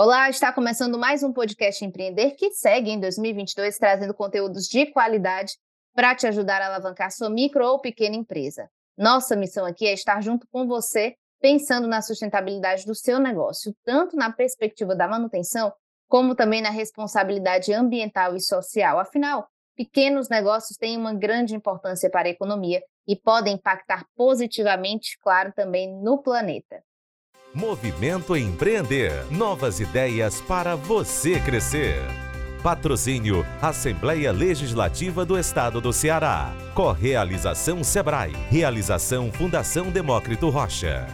Olá, está começando mais um podcast Empreender que segue em 2022 trazendo conteúdos de qualidade para te ajudar a alavancar sua micro ou pequena empresa. Nossa missão aqui é estar junto com você, pensando na sustentabilidade do seu negócio, tanto na perspectiva da manutenção, como também na responsabilidade ambiental e social. Afinal, pequenos negócios têm uma grande importância para a economia e podem impactar positivamente, claro, também no planeta. Movimento Empreender. Novas ideias para você crescer. Patrocínio Assembleia Legislativa do Estado do Ceará. Correalização Sebrae. Realização Fundação Demócrito Rocha.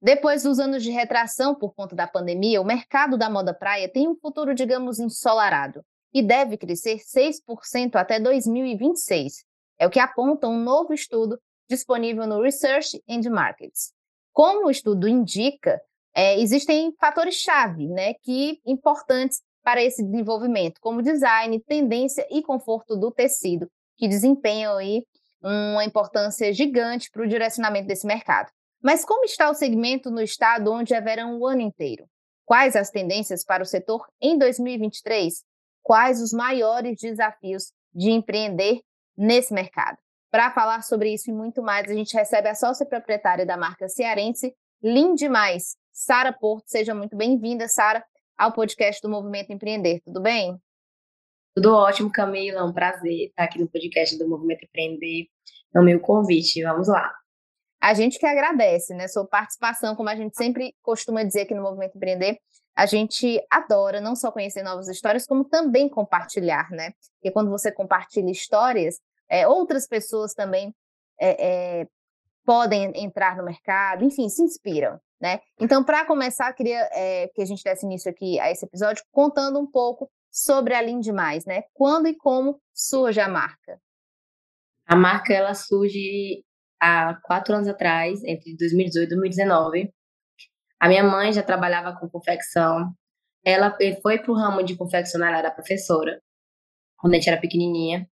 Depois dos anos de retração por conta da pandemia, o mercado da moda praia tem um futuro, digamos, ensolarado e deve crescer 6% até 2026. É o que aponta um novo estudo disponível no Research and Markets. Como o estudo indica, é, existem fatores-chave né, que importantes para esse desenvolvimento, como design, tendência e conforto do tecido, que desempenham aí uma importância gigante para o direcionamento desse mercado. Mas como está o segmento no estado onde é verão o ano inteiro? Quais as tendências para o setor em 2023? Quais os maiores desafios de empreender nesse mercado? Para falar sobre isso e muito mais, a gente recebe a sócia proprietária da marca cearense Lindemais, Sara Porto. Seja muito bem-vinda, Sara, ao podcast do Movimento Empreender. Tudo bem? Tudo ótimo, Camila. É um prazer estar aqui no podcast do Movimento Empreender. É o meu convite. Vamos lá. A gente que agradece, né? Sua participação, como a gente sempre costuma dizer aqui no Movimento Empreender, a gente adora não só conhecer novas histórias, como também compartilhar, né? Porque quando você compartilha histórias, é, outras pessoas também é, podem entrar no mercado, enfim, se inspiram, né? Então, para começar, queria que a gente desse início aqui a esse episódio contando um pouco sobre a Lean Demais, né? Quando e como surge a marca? A marca, ela surge há quatro anos atrás, entre 2018 e 2019. A minha mãe já trabalhava com confecção. Ela foi para o ramo de confeccionar, ela era professora, quando a gente era pequenininha.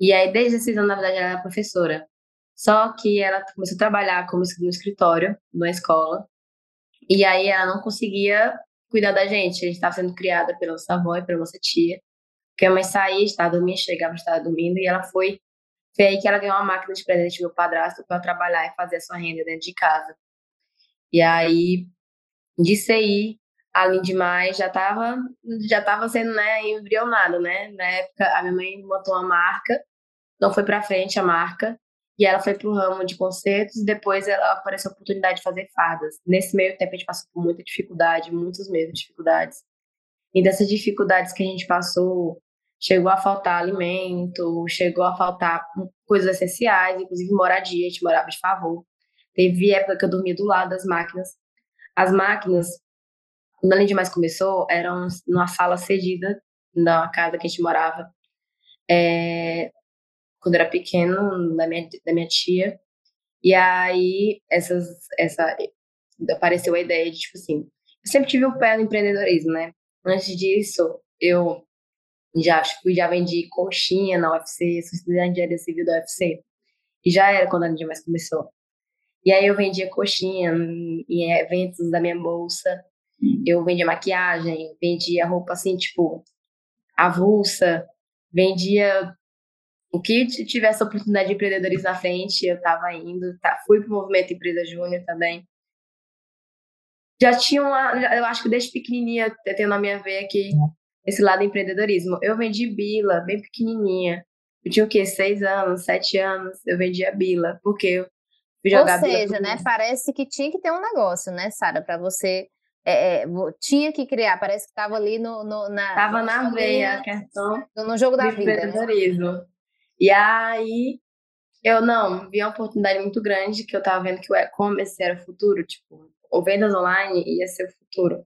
E aí, desde esses anos, na verdade, ela era professora. Só que ela começou a trabalhar como no escritório, numa escola. E aí ela não conseguia cuidar da gente. A gente estava sendo criada pela nossa avó e pela nossa tia. Porque a mãe saía, estava dormindo, chegava, estava dormindo. E ela foi. Foi aí que ela ganhou uma máquina de presente do meu padrasto para trabalhar e fazer a sua renda dentro de casa. E aí, de CI, além demais, já estava já tava sendo né, embrionada, né? Na época, a minha mãe montou uma marca não foi para frente a marca e ela foi para o ramo de concertos e depois ela apareceu a oportunidade de fazer fardas. Nesse meio tempo a gente passou por muita dificuldade, muitas mesmo dificuldades. E dessas dificuldades que a gente passou, chegou a faltar alimento, chegou a faltar coisas essenciais, inclusive moradia, a gente morava de favor. Teve época que eu dormia do lado das máquinas. As máquinas, quando Além Mais começou, eram numa sala cedida na casa que a gente morava. É, quando era pequeno, da minha, da minha tia. E aí, essas, essa, apareceu a ideia de, tipo assim, eu sempre tive o pé no empreendedorismo, né? Antes disso, eu já fui, já vendi coxinha na UFC, sou estudante de área civil da UFC. E já era quando a Ninja Mais começou. E aí eu vendia coxinha em eventos da minha bolsa. Eu vendia maquiagem, vendia roupa assim, tipo, avulsa, vendia o que tivesse a oportunidade de empreendedorismo na frente, eu estava indo, tá, fui para o movimento Empresa Júnior também. Já tinha uma, eu acho que desde pequenininha eu tenho na minha veia aqui esse lado do empreendedorismo. Eu vendi bila, bem pequenininha. Eu tinha o quê? Seis anos, sete anos, eu vendia bila, porque eu fui jogar Ou seja, né, parece que tinha que ter um negócio, né, Sara, para você é, é, tinha que criar, parece que estava ali no, no na. Tava na veia a questão. No, no jogo da vida. Né? E aí eu não, vi uma oportunidade muito grande que eu tava vendo que o e-commerce era o futuro, tipo, ou vendas online ia ser o futuro.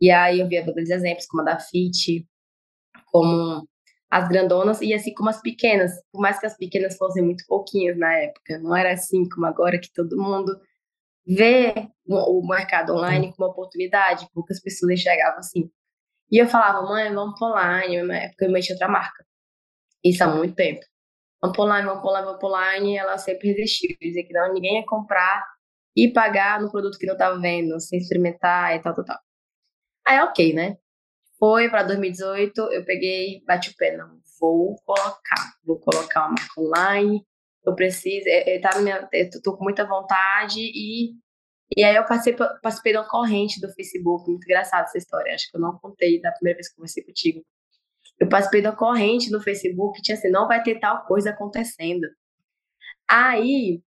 E aí eu vi vários exemplos, como a da Fit, como as grandonas e assim como as pequenas, por mais que as pequenas fossem muito pouquinhas na época, não era assim como agora que todo mundo vê o mercado online como uma oportunidade, poucas pessoas enxergavam assim. E eu falava, mãe, vamos para online, na época eu mexi outra marca. Isso há muito tempo. Vamos online, vamos online, vamos online, ela sempre resistiu. Dizia que não, ninguém ia comprar e pagar no produto que não estava vendo, sem experimentar e tal, tal, tal. Aí, ok, né? Foi para 2018, eu peguei, bati o pé, não, vou colocar, vou colocar uma marca online, eu preciso, é, é, tá minha, eu tô com muita vontade e e aí eu participei, participei de uma corrente do Facebook, muito engraçada essa história, acho que eu não contei da primeira vez que conversei contigo. Eu participei da corrente no Facebook tinha assim, não vai ter tal coisa acontecendo. Aí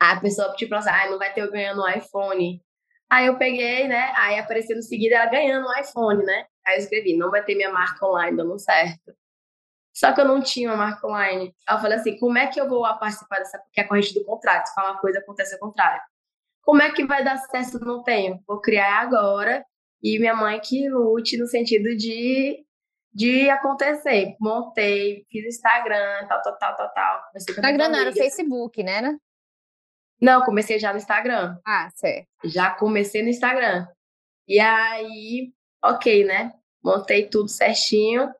a pessoa tipo assim, ah, não vai ter eu ganhando um iPhone. Aí eu peguei, né? Aí apareceu no seguida ela ganhando um iPhone, né? Aí eu escrevi, não vai ter minha marca online dando certo. Só que eu não tinha uma marca online. Aí eu falei assim, como é que eu vou participar dessa, que é a corrente do contrato? Se fala uma coisa, acontece ao contrário. Como é que vai dar certo? Não tenho. Vou criar agora e minha mãe que lute no sentido de de acontecer. Montei, fiz Instagram, tal, tal, tal, tal, tal. Instagram não, era Facebook, né? Não, comecei já no Instagram. Ah, certo. Já comecei no Instagram. E aí, ok, né? Montei tudo certinho.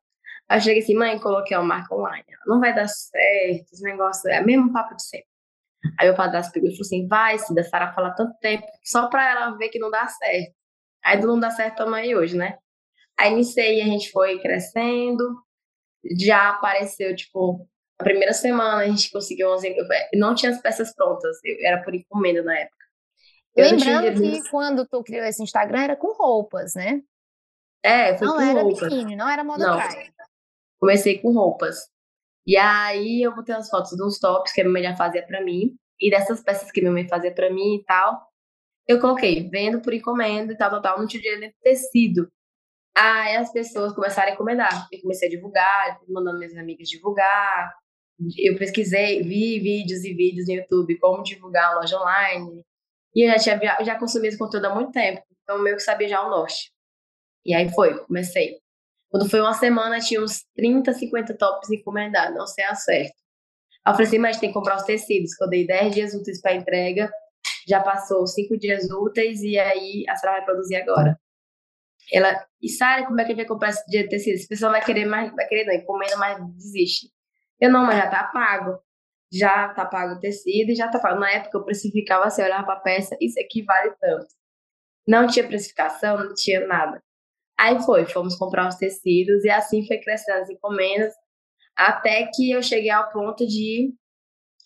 Aí eu cheguei assim, mãe, coloquei uma marca online. Não vai dar certo, esse negócio é o mesmo papo de sempre. Aí o padrasto pegou e falou assim: vai, se da Sara fala tanto tempo, só pra ela ver que não dá certo. Aí do não dá certo, tamo aí hoje, né? Aí iniciei, a gente foi crescendo, já apareceu, tipo, a primeira semana a gente conseguiu 11, não tinha as peças prontas, era por encomenda na época. Eu Lembrando que quando tu criou esse Instagram era com roupas, né? É, foi não com era roupas. biquíni, não era moda não. praia. Comecei com roupas. E aí eu botei as fotos dos tops que a minha mãe já fazia para mim e dessas peças que minha mãe fazia para mim e tal. Eu coloquei, vendo por encomenda e tal, tal, tal, não tinha dinheiro de tecido. Aí as pessoas começaram a encomendar. Eu comecei a divulgar, mandando minhas amigas divulgar. Eu pesquisei, vi vídeos e vídeos no YouTube como divulgar a loja online. E eu já tinha já consumi esse conteúdo há muito tempo, então meio que sabia já o norte. E aí foi, comecei. Quando foi uma semana, tinha uns 30, 50 tops encomendados, não sei a certo. Aí eu falei assim, mas tem que comprar os tecidos, que eu dei 10 dias úteis para entrega, já passou 5 dias úteis e aí a senhora vai produzir agora. Ela, e Sara, como é que a gente vai comprar esse dia de tecido? Esse pessoal vai querer mais, vai querer não, encomenda, mas desiste. Eu não, mas já tá pago. Já tá pago o tecido e já tá pago. Na época eu precificava assim, eu olhava pra peça, isso aqui vale tanto. Não tinha precificação, não tinha nada. Aí foi, fomos comprar os tecidos e assim foi crescendo as encomendas, até que eu cheguei ao ponto de.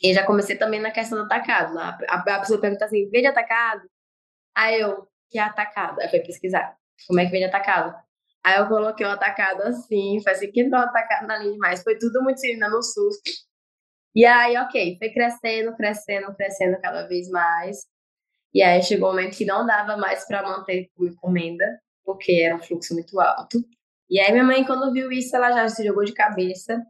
E já comecei também na questão do atacado. A, a pessoa pergunta assim: vende atacado? Aí eu, que é atacado? Aí foi pesquisar como é que vende atacado. Aí eu coloquei o atacado assim, foi assim que entrou o atacado na linha demais. Foi tudo muito ainda no susto. E aí, ok, foi crescendo, crescendo, crescendo cada vez mais. E aí chegou um momento que não dava mais para manter como encomenda porque era um fluxo muito alto. E aí minha mãe, quando viu isso, ela já se jogou de cabeça.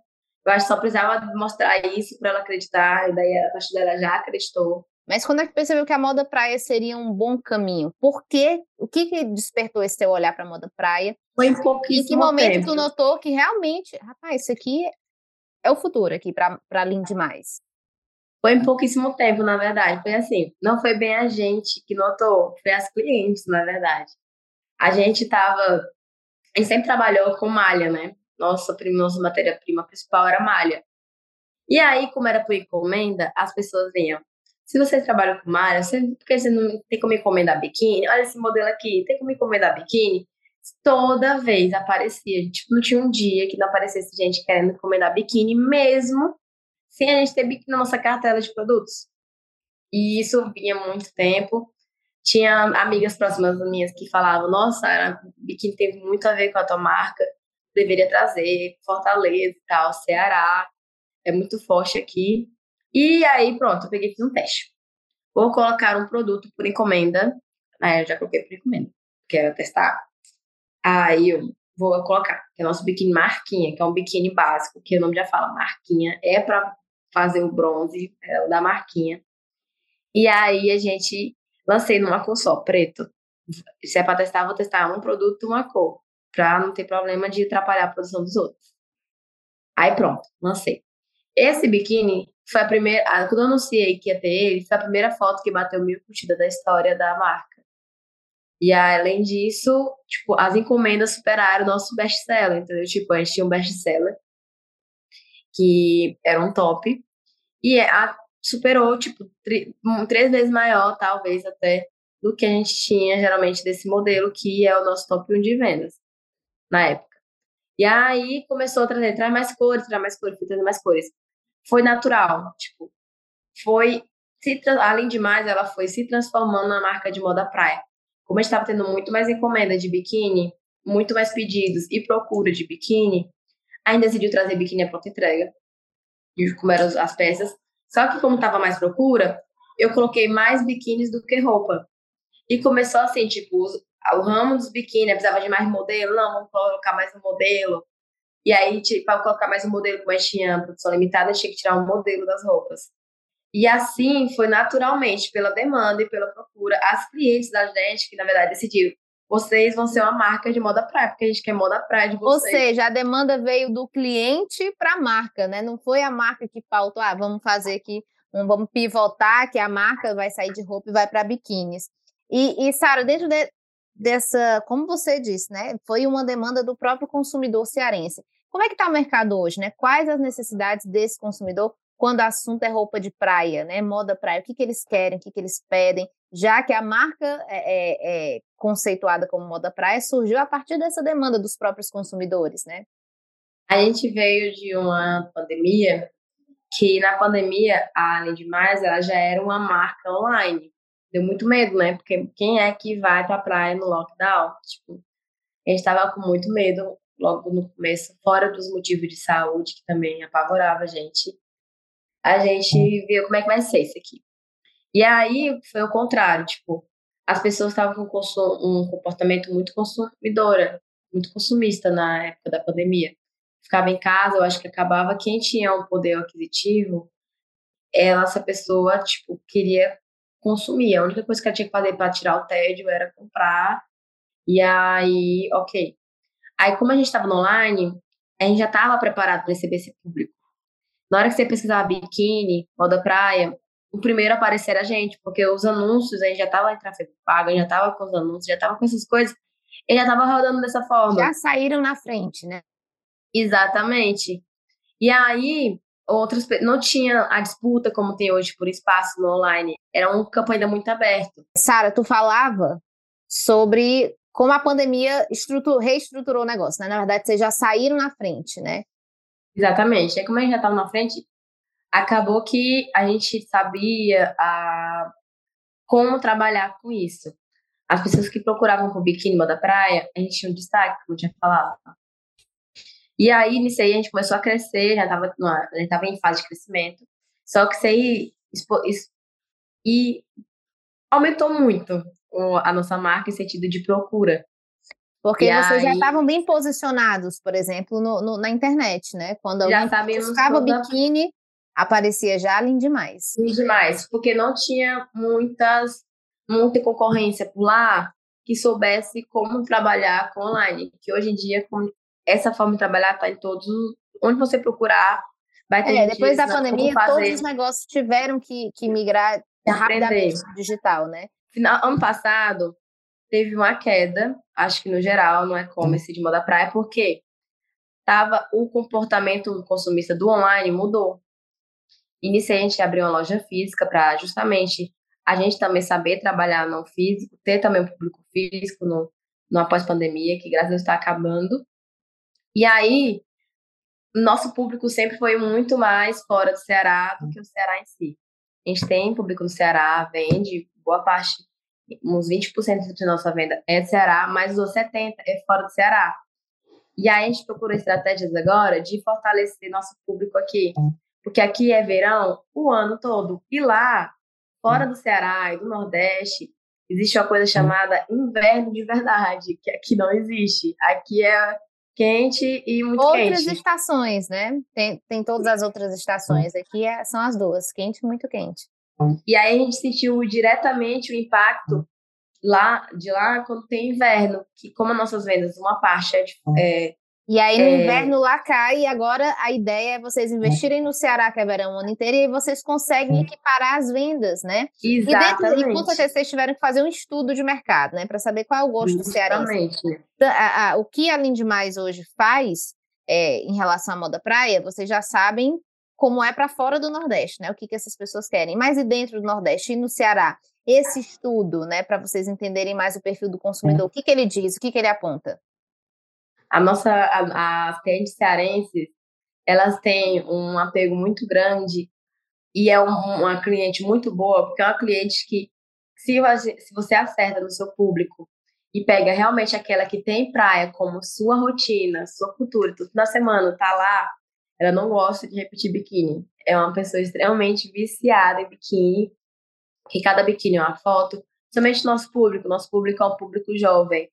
Eu acho que só precisava mostrar isso para ela acreditar, e daí a partir dela já acreditou. Mas quando é que percebeu que a moda praia seria um bom caminho? Por quê? O que, que despertou esse teu olhar para a moda praia? Foi em pouquíssimo Em que momento tempo. tu notou que realmente, rapaz, isso aqui é o futuro aqui para Lean demais? Foi em pouquíssimo tempo, na verdade. Foi assim, não foi bem a gente que notou, foi as clientes, na verdade a gente estava. A gente sempre trabalhou com malha, né? Nossa, nossa matéria-prima principal era malha. E aí, como era por encomenda, as pessoas vinham. Se você trabalha com malha, você, por que você não tem como encomendar biquíni? Olha esse modelo aqui, tem como encomendar biquíni? Toda vez aparecia. Tipo, não tinha um dia que não aparecesse gente querendo encomendar biquíni, mesmo sem a gente ter biquíni na nossa cartela de produtos. E isso vinha muito tempo tinha amigas próximas minhas que falavam: Nossa, biquíni tem muito a ver com a tua marca, deveria trazer Fortaleza e tal, Ceará, é muito forte aqui. E aí, pronto, eu peguei fiz um teste. Vou colocar um produto por encomenda. Aí eu já coloquei por encomenda, quero testar. Aí eu vou colocar, que é o nosso biquíni marquinha, que é um biquíni básico, que o nome já fala marquinha, é para fazer o bronze, é o da marquinha. E aí a gente Lancei numa cor só, preto. Se é para testar, vou testar um produto, uma cor, para não ter problema de atrapalhar a produção dos outros. Aí pronto, lancei. Esse biquíni foi a primeira. Quando eu anunciei que ia ter ele, foi a primeira foto que bateu mil curtidas da história da marca. E além disso, tipo, as encomendas superaram o nosso best-seller, entendeu? Tipo, a gente tinha um best-seller que era um top. E a, superou, tipo, três vezes maior, talvez até, do que a gente tinha geralmente desse modelo, que é o nosso top 1 de vendas na época. E aí começou a trazer, traz mais cores, traz mais cores, trazendo mais cores. Foi natural, tipo, foi, se, além de mais, ela foi se transformando na marca de moda praia. Como a gente estava tendo muito mais encomenda de biquíni, muito mais pedidos e procura de biquíni, a gente decidiu trazer biquíni à pronta entrega, como eram as peças. Só que como estava mais procura, eu coloquei mais biquínis do que roupa. E começou assim, tipo, o ramo dos biquíni precisava de mais modelo, não, vamos colocar mais um modelo. E aí, tipo, para colocar mais um modelo, como a gente tinha produção limitada, tinha que tirar um modelo das roupas. E assim foi naturalmente, pela demanda e pela procura, as clientes da gente, que na verdade decidiram, vocês vão ser uma marca de moda praia, porque a gente quer moda praia de vocês. Ou seja, a demanda veio do cliente para a marca, né? Não foi a marca que faltou, ah, vamos fazer aqui, vamos pivotar que a marca vai sair de roupa e vai para biquínis. E, e Sara, dentro de, dessa, como você disse, né, foi uma demanda do próprio consumidor cearense. Como é que está o mercado hoje, né? Quais as necessidades desse consumidor quando o assunto é roupa de praia, né? Moda praia, o que, que eles querem, o que, que eles pedem, já que a marca é, é, é conceituada como moda praia surgiu a partir dessa demanda dos próprios consumidores, né? A gente veio de uma pandemia que na pandemia, além de mais, ela já era uma marca online deu muito medo, né? Porque quem é que vai pra praia no lockdown? Tipo, a gente tava com muito medo logo no começo, fora dos motivos de saúde, que também apavorava a gente. A gente viu como é que vai ser isso aqui. E aí foi o contrário, tipo, as pessoas estavam com um comportamento muito consumidora, muito consumista na época da pandemia. Ficava em casa, eu acho que acabava quem tinha um poder aquisitivo, ela, essa pessoa, tipo, queria consumir. A única coisa que ela tinha que fazer para tirar o tédio era comprar. E aí, ok. Aí, como a gente estava no online, a gente já estava preparado para receber esse público. Na hora que você pesquisava biquíni, moda praia, o primeiro a aparecer era a gente, porque os anúncios, a gente já estava em tráfego pago, já estava com os anúncios, já estava com essas coisas, ele já estava rodando dessa forma. Já saíram na frente, né? Exatamente. E aí, outras não tinha a disputa como tem hoje por espaço no online. Era um campo ainda muito aberto. Sara, tu falava sobre como a pandemia reestruturou o negócio, né? Na verdade, vocês já saíram na frente, né? Exatamente. É como a gente já estava na frente, acabou que a gente sabia a, como trabalhar com isso. As pessoas que procuravam com biquíni da praia, a gente tinha um destaque, como eu tinha falado. E aí, nisso aí, a gente começou a crescer, já estava tava em fase de crescimento. Só que isso aí e aumentou muito a nossa marca em sentido de procura. Porque e vocês aí, já estavam bem posicionados, por exemplo, no, no, na internet, né? Quando alguém buscava toda... biquíni, aparecia já lindo demais. Lindo demais, porque não tinha muitas, muita concorrência por lá que soubesse como trabalhar com online. Que hoje em dia, essa forma de trabalhar está em todos, onde você procurar, vai ter. É, depois da pandemia, todos os negócios tiveram que, que migrar rapidamente para digital, né? Final, ano passado, teve uma queda, acho que no geral, no e-commerce de moda praia, porque tava, o comportamento consumista do online mudou. Iniciei, a gente abriu uma loja física para justamente a gente também saber trabalhar no físico, ter também um público físico no, no após-pandemia, que graças a Deus está acabando. E aí, nosso público sempre foi muito mais fora do Ceará do que o Ceará em si. A gente tem público no Ceará, vende, boa parte, uns 20% de nossa venda é do Ceará, mas os 70% é fora do Ceará. E aí a gente procura estratégias agora de fortalecer nosso público aqui. Porque aqui é verão o ano todo. E lá, fora do Ceará e do Nordeste, existe uma coisa chamada inverno de verdade, que aqui não existe. Aqui é quente e muito outras quente. Outras estações, né? Tem, tem todas as outras estações. Aqui é, são as duas, quente e muito quente. E aí a gente sentiu diretamente o impacto lá de lá quando tem inverno, que como as nossas vendas, uma parte é, de, é e aí, no é... inverno lá cai, e agora a ideia é vocês investirem no Ceará, que é verão o ano inteiro, e aí vocês conseguem equiparar as vendas, né? Exatamente. E, dentro, e com certeza vocês tiveram que fazer um estudo de mercado, né? Para saber qual é o gosto Exatamente. do cearense. Então, a, a, o que a Mais hoje faz é, em relação à moda praia, vocês já sabem como é para fora do Nordeste, né? O que, que essas pessoas querem. Mas e dentro do Nordeste e no Ceará? Esse estudo, né, para vocês entenderem mais o perfil do consumidor, o que, que ele diz, o que, que ele aponta? A nossa, as clientes cearenses, elas têm um apego muito grande e é um, uma cliente muito boa, porque é uma cliente que, se, se você acerta no seu público e pega realmente aquela que tem praia como sua rotina, sua cultura, tudo na semana, tá lá, ela não gosta de repetir biquíni. É uma pessoa extremamente viciada em biquíni, que cada biquíni é uma foto. Somente nosso público, nosso público é um público jovem.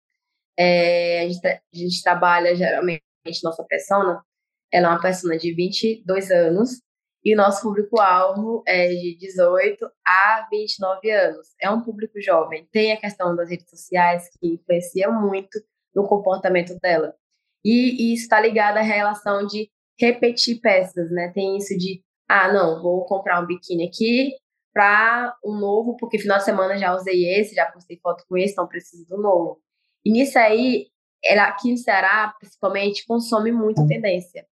É, a, gente, a, gente, trabalha geralmente, nossa persona, ela é uma persona de 22 anos, e o nosso público-alvo é de 18 a 29 anos. É um público jovem. Tem a questão das redes sociais, que influencia muito no comportamento dela. E, e isso está ligado à relação de repetir peças, né? Tem isso de, ah, não, vou comprar um biquíni aqui para um novo, porque final de semana já usei esse, já postei foto com esse, então preciso do novo. E nisso aí, ela aqui no Ceará, principalmente, consome muito tendência.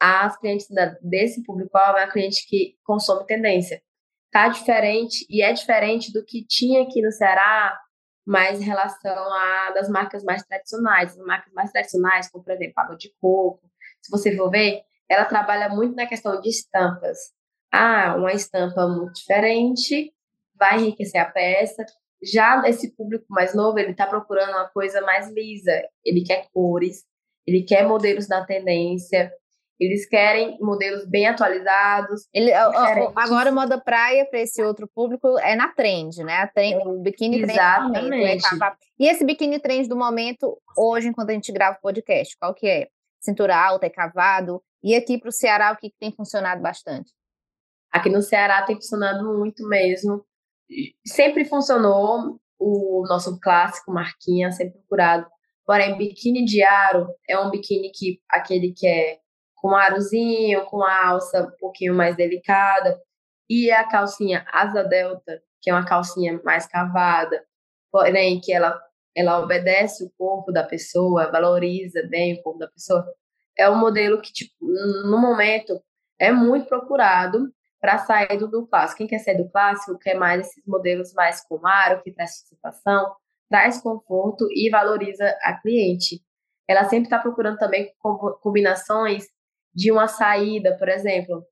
As clientes da, desse público-alvo é a cliente que consome tendência. Tá diferente, e é diferente do que tinha aqui no Ceará, mais em relação a das marcas mais tradicionais. As marcas mais tradicionais, como por exemplo, água de coco, se você for ver, ela trabalha muito na questão de estampas. Ah, uma estampa muito diferente vai enriquecer a peça. Já esse público mais novo, ele está procurando uma coisa mais lisa. Ele quer cores, ele quer modelos da tendência, eles querem modelos bem atualizados. Ele, agora, moda praia para esse outro público é na trend, né? Trend, o biquíni Exatamente. trend. Exatamente. É e esse biquíni trend do momento, hoje, enquanto a gente grava o podcast, qual que é? Cintura alta, é cavado. E aqui para o Ceará, o que, tem funcionado bastante? Aqui no Ceará tem funcionado muito mesmo. Sempre funcionou o nosso clássico marquinha, sempre procurado. Porém, biquíni de aro é um biquíni que aquele que é com arozinho, com a alça um pouquinho mais delicada, e a calcinha asa delta, que é uma calcinha mais cavada, porém que ela ela obedece o corpo da pessoa, valoriza bem o corpo da pessoa, é um modelo que, tipo, no momento, é muito procurado para sair do, clássico. Quem quer sair do clássico quer mais esses modelos mais com aro, que traz satisfação, traz conforto e valoriza a cliente. Ela sempre está procurando também combinações de uma saída, por exemplo,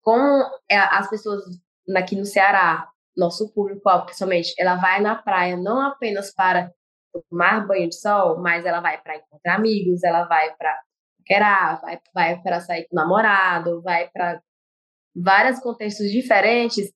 com é, as pessoas aqui no Ceará, nosso público, principalmente, ela vai na praia não apenas para tomar banho de sol, mas ela vai para encontrar amigos, ela vai para querar, vai, vai para sair com o namorado, vai para vários contextos diferentes.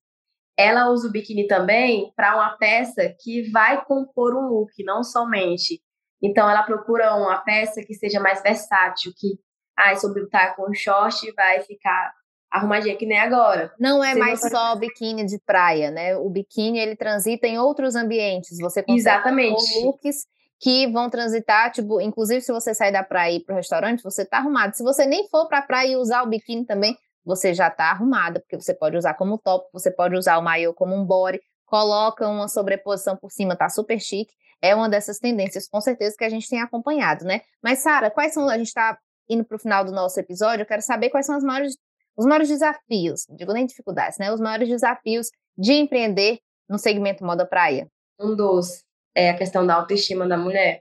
Ela usa o biquíni também para uma peça que vai compor um look, não somente. Então, ela procura uma peça que seja mais versátil, que, ah, sobre o tá com short vai ficar arrumadinha que nem agora. Não é mais só biquíni de praia, né? O biquíni ele transita em outros ambientes. Você consegue Exatamente. looks que vão transitar, tipo, inclusive se você sair da praia e ir pro restaurante, você tá arrumado. Se você nem for pra praia e usar o biquíni também, você já tá arrumada, porque você pode usar como top, você pode usar o maiô como um body, coloca uma sobreposição por cima, tá super chique. É uma dessas tendências, com certeza, que a gente tem acompanhado, né? Mas, Sara, quais são. A gente tá indo pro final do nosso episódio, eu quero saber quais são as maiores os maiores desafios, digo nem dificuldades, né? Os maiores desafios de empreender no segmento moda praia. Um dos é a questão da autoestima da mulher.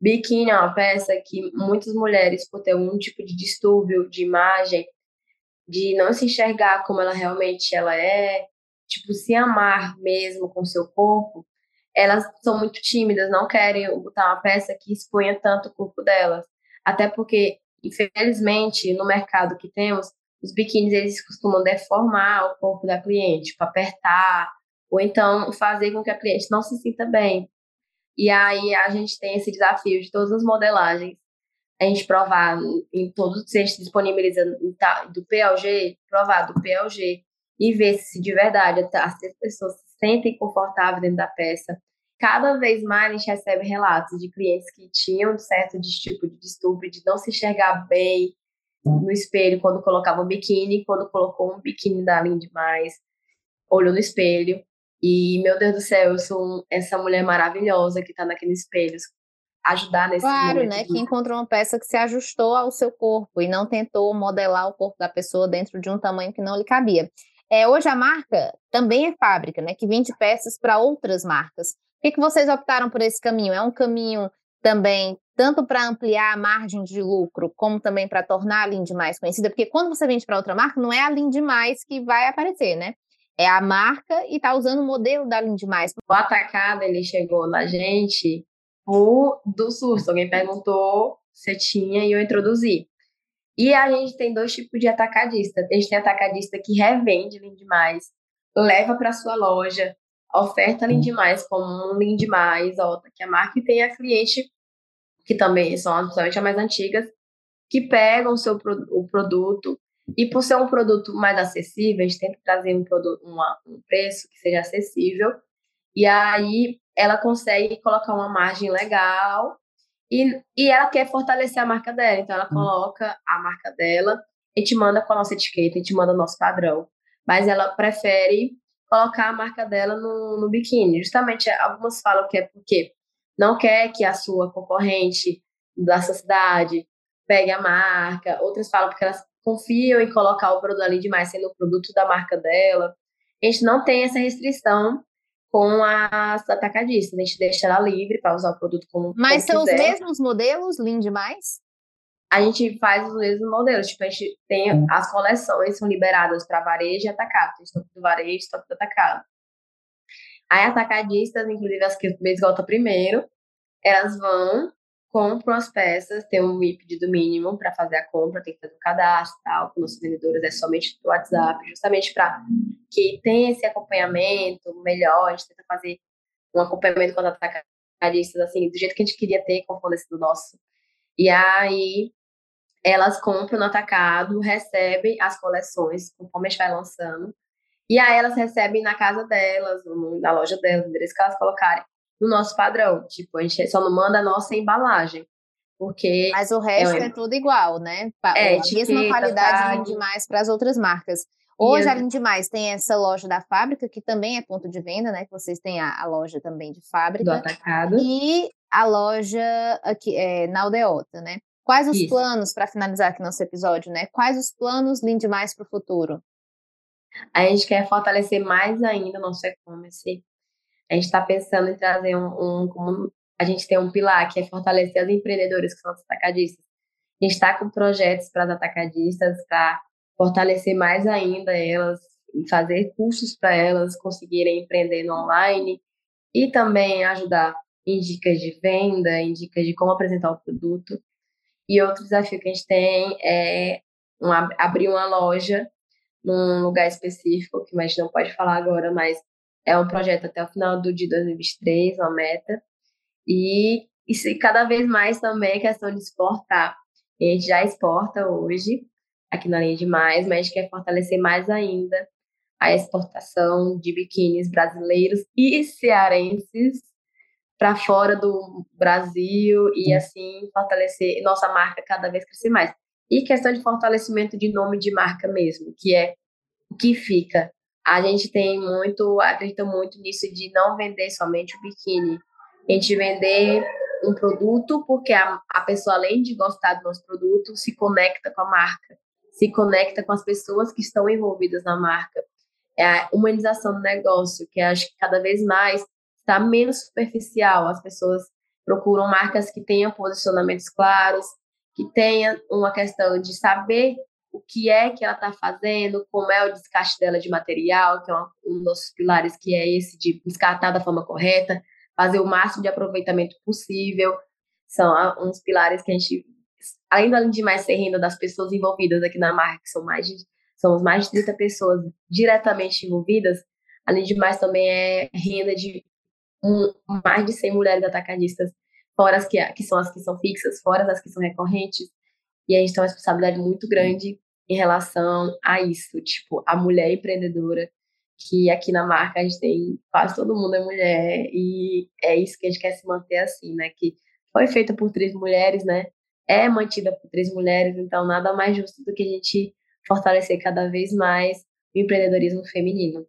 Biquíni é uma peça que muitas mulheres, por ter um tipo de distúrbio de imagem, de não se enxergar como ela realmente ela é, tipo, se amar mesmo com seu corpo, elas são muito tímidas, não querem botar uma peça que exponha tanto o corpo delas. Até porque, infelizmente, no mercado que temos, os biquínis eles costumam deformar o corpo da cliente, tipo, apertar, ou então fazer com que a cliente não se sinta bem. E aí a gente tem esse desafio de todas as modelagens, a gente provar em todos, se a gente disponibiliza do PLG, provar do PLG e ver se de verdade as pessoas se sentem confortáveis dentro da peça. Cada vez mais a gente recebe relatos de clientes que tinham certo tipo de distúrbio, de não se enxergar bem, no espelho quando colocava o biquíni, quando colocou um biquíni da linha demais, olhou no espelho e, meu Deus do céu, eu sou essa mulher maravilhosa que tá naquele espelho. ajudar nesse Claro, né? Que encontrou uma peça que se ajustou ao seu corpo e não tentou modelar o corpo da pessoa dentro de um tamanho que não lhe cabia. É, hoje a marca também é fábrica, né? Que vende peças para outras marcas. Por que, que vocês optaram por esse caminho? É um caminho também tanto para ampliar a margem de lucro, como também para tornar a Lindy mais conhecida? Porque quando você vende para outra marca, não é a Lindy mais que vai aparecer, né? É a marca e tá usando o modelo da Lindy mais. O atacado, ele chegou na gente por, do susto. Alguém perguntou se tinha e eu introduzi. E a gente tem dois tipos de atacadista. A gente tem atacadista que revende Lind Mais, leva para sua loja, oferta Lind Mais como um Lind Mais, outra que a marca tem a cliente, que também são principalmente as mais antigas, que pegam o seu o produto e por ser um produto mais acessível, a gente tenta trazer um, produto, uma, um preço que seja acessível e aí ela consegue colocar uma margem legal e, e ela quer fortalecer a marca dela. Então ela coloca a marca dela, a gente manda com a nossa etiqueta, a gente manda o nosso padrão. Mas ela prefere colocar a marca dela no, no biquíni. Justamente algumas falam que é porque não quer que a sua concorrente da sua cidade pegue a marca, outras falam porque elas confiam em colocar o produto ali demais sendo o produto da marca dela. A gente não tem essa restrição com as atacadistas. A gente deixa ela livre para usar o produto como, Mas como são os quiser. mesmos modelos, Lindy mais? A gente faz os mesmos modelos. Tipo, a gente tem as coleções são liberadas para varejo e atacado. Tem estoque do varejo e estoque do atacado. Aí atacadistas, inclusive as que esgota primeiro, elas vão, compram as peças, tem um pedido mínimo para fazer a compra, tem que fazer o cadastro tal, com os vendedores é somente do WhatsApp, justamente para que tenha esse acompanhamento melhor, a gente tenta fazer um acompanhamento com os atacadistas, assim, do jeito que a gente queria ter, com fornecedor nosso. E aí, elas compram no atacado, recebem as coleções, conforme a gente vai lançando, e aí elas recebem na casa delas, na loja delas, no endereço que elas colocarem, no nosso padrão. Tipo, a gente só não manda a nossa embalagem, porque Mas o resto É, é, tudo igual, né? É, a mesma qualidade tag. Lindy mais para as outras marcas. Hoje E a as- Lindy mais tem essa loja da fábrica, que também é ponto de venda, né? Que vocês têm a, a loja também de do fábrica. atacado. E a loja aqui, é, na Aldeota, né? Quais os Isso. planos, para finalizar aqui nosso episódio, né? Quais os planos Lindy mais para o futuro? A gente quer fortalecer mais ainda o nosso e-commerce. A gente está pensando em trazer um, um, como a gente tem um pilar que é fortalecer as empreendedoras que são as atacadistas. A gente está com projetos para as atacadistas para fortalecer mais ainda elas fazer cursos para elas conseguirem empreender no online e também ajudar em dicas de venda, em dicas de como apresentar o produto. E outro desafio que a gente tem é um, ab- abrir uma loja num lugar específico, que a gente não pode falar agora, mas é um projeto até o final do de 2023, uma meta. E, e se cada vez mais também é questão de exportar. A gente já exporta hoje, aqui na linha de mais, mas a gente quer fortalecer mais ainda a exportação de biquínis brasileiros e cearenses para fora do Brasil e assim fortalecer nossa marca cada vez crescer mais. E questão de fortalecimento de nome de marca mesmo, que é o que fica. A gente tem muito, acredita muito nisso de não vender somente o biquíni. A gente vender um produto porque a, a pessoa, além de gostar do nosso produto, se conecta com a marca, se conecta com as pessoas que estão envolvidas na marca. É a humanização do negócio, que acho que cada vez mais está menos superficial. As pessoas procuram marcas que tenham posicionamentos claros, que tenha uma questão de saber o que é que ela está fazendo, como é o descarte dela de material, que é um dos nossos pilares, que é esse de descartar da forma correta, fazer o máximo de aproveitamento possível. São uns pilares que a gente, além de mais ser renda das pessoas envolvidas aqui na marca, que são mais de, são mais de 30 pessoas diretamente envolvidas, além de mais também é renda de um, mais de 100 mulheres atacadistas, fora as que, que são as que são fixas, fora as que são recorrentes. E a gente tem uma responsabilidade muito grande em relação a isso, tipo, a mulher empreendedora, que aqui na marca a gente tem quase todo mundo é mulher, e é isso que a gente quer se manter assim, né? Que foi feita por três mulheres, né? É mantida por três mulheres, então nada mais justo do que a gente fortalecer cada vez mais o empreendedorismo feminino.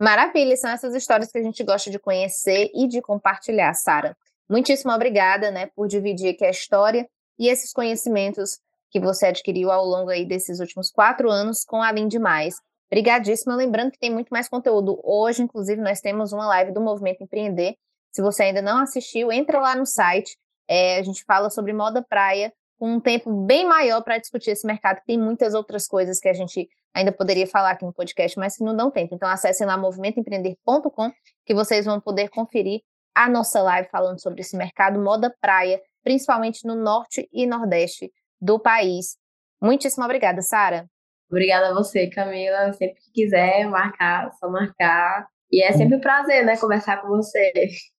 Maravilha, são essas histórias que a gente gosta de conhecer e de compartilhar, Sara. Muitíssimo obrigada, né, por dividir aqui a história e esses conhecimentos que você adquiriu ao longo aí desses últimos quatro anos com Além Demais. Obrigadíssima. Lembrando que tem muito mais conteúdo. Hoje, inclusive, nós temos uma live do Movimento Empreender. Se você ainda não assistiu, entra lá no site. É, a gente fala sobre moda praia com um tempo bem maior para discutir esse mercado. Tem muitas outras coisas que a gente ainda poderia falar aqui no podcast, mas que não dão tempo. Então, acessem lá movimentoempreender.com que vocês vão poder conferir a nossa live falando sobre esse mercado moda praia, principalmente no norte e nordeste do país. Muitíssimo obrigada, Sara. Obrigada a você, Camila. Sempre que quiser marcar, só marcar. E é sempre um prazer, né, conversar com você.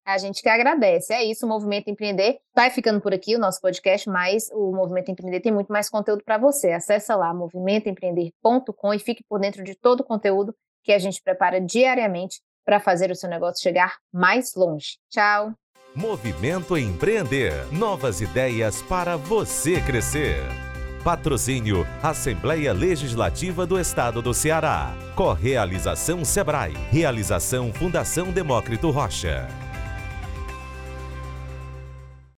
A gente que agradece. É isso, o Movimento Empreender vai ficando por aqui, o nosso podcast, mas o Movimento Empreender tem muito mais conteúdo para você. Acesse lá movimentoempreender.com e fique por dentro de todo o conteúdo que a gente prepara diariamente para fazer o seu negócio chegar mais longe. Tchau. Movimento Empreender. Novas ideias para você crescer. Patrocínio Assembleia Legislativa do Estado do Ceará. Correalização Sebrae. Realização Fundação Demócrito Rocha.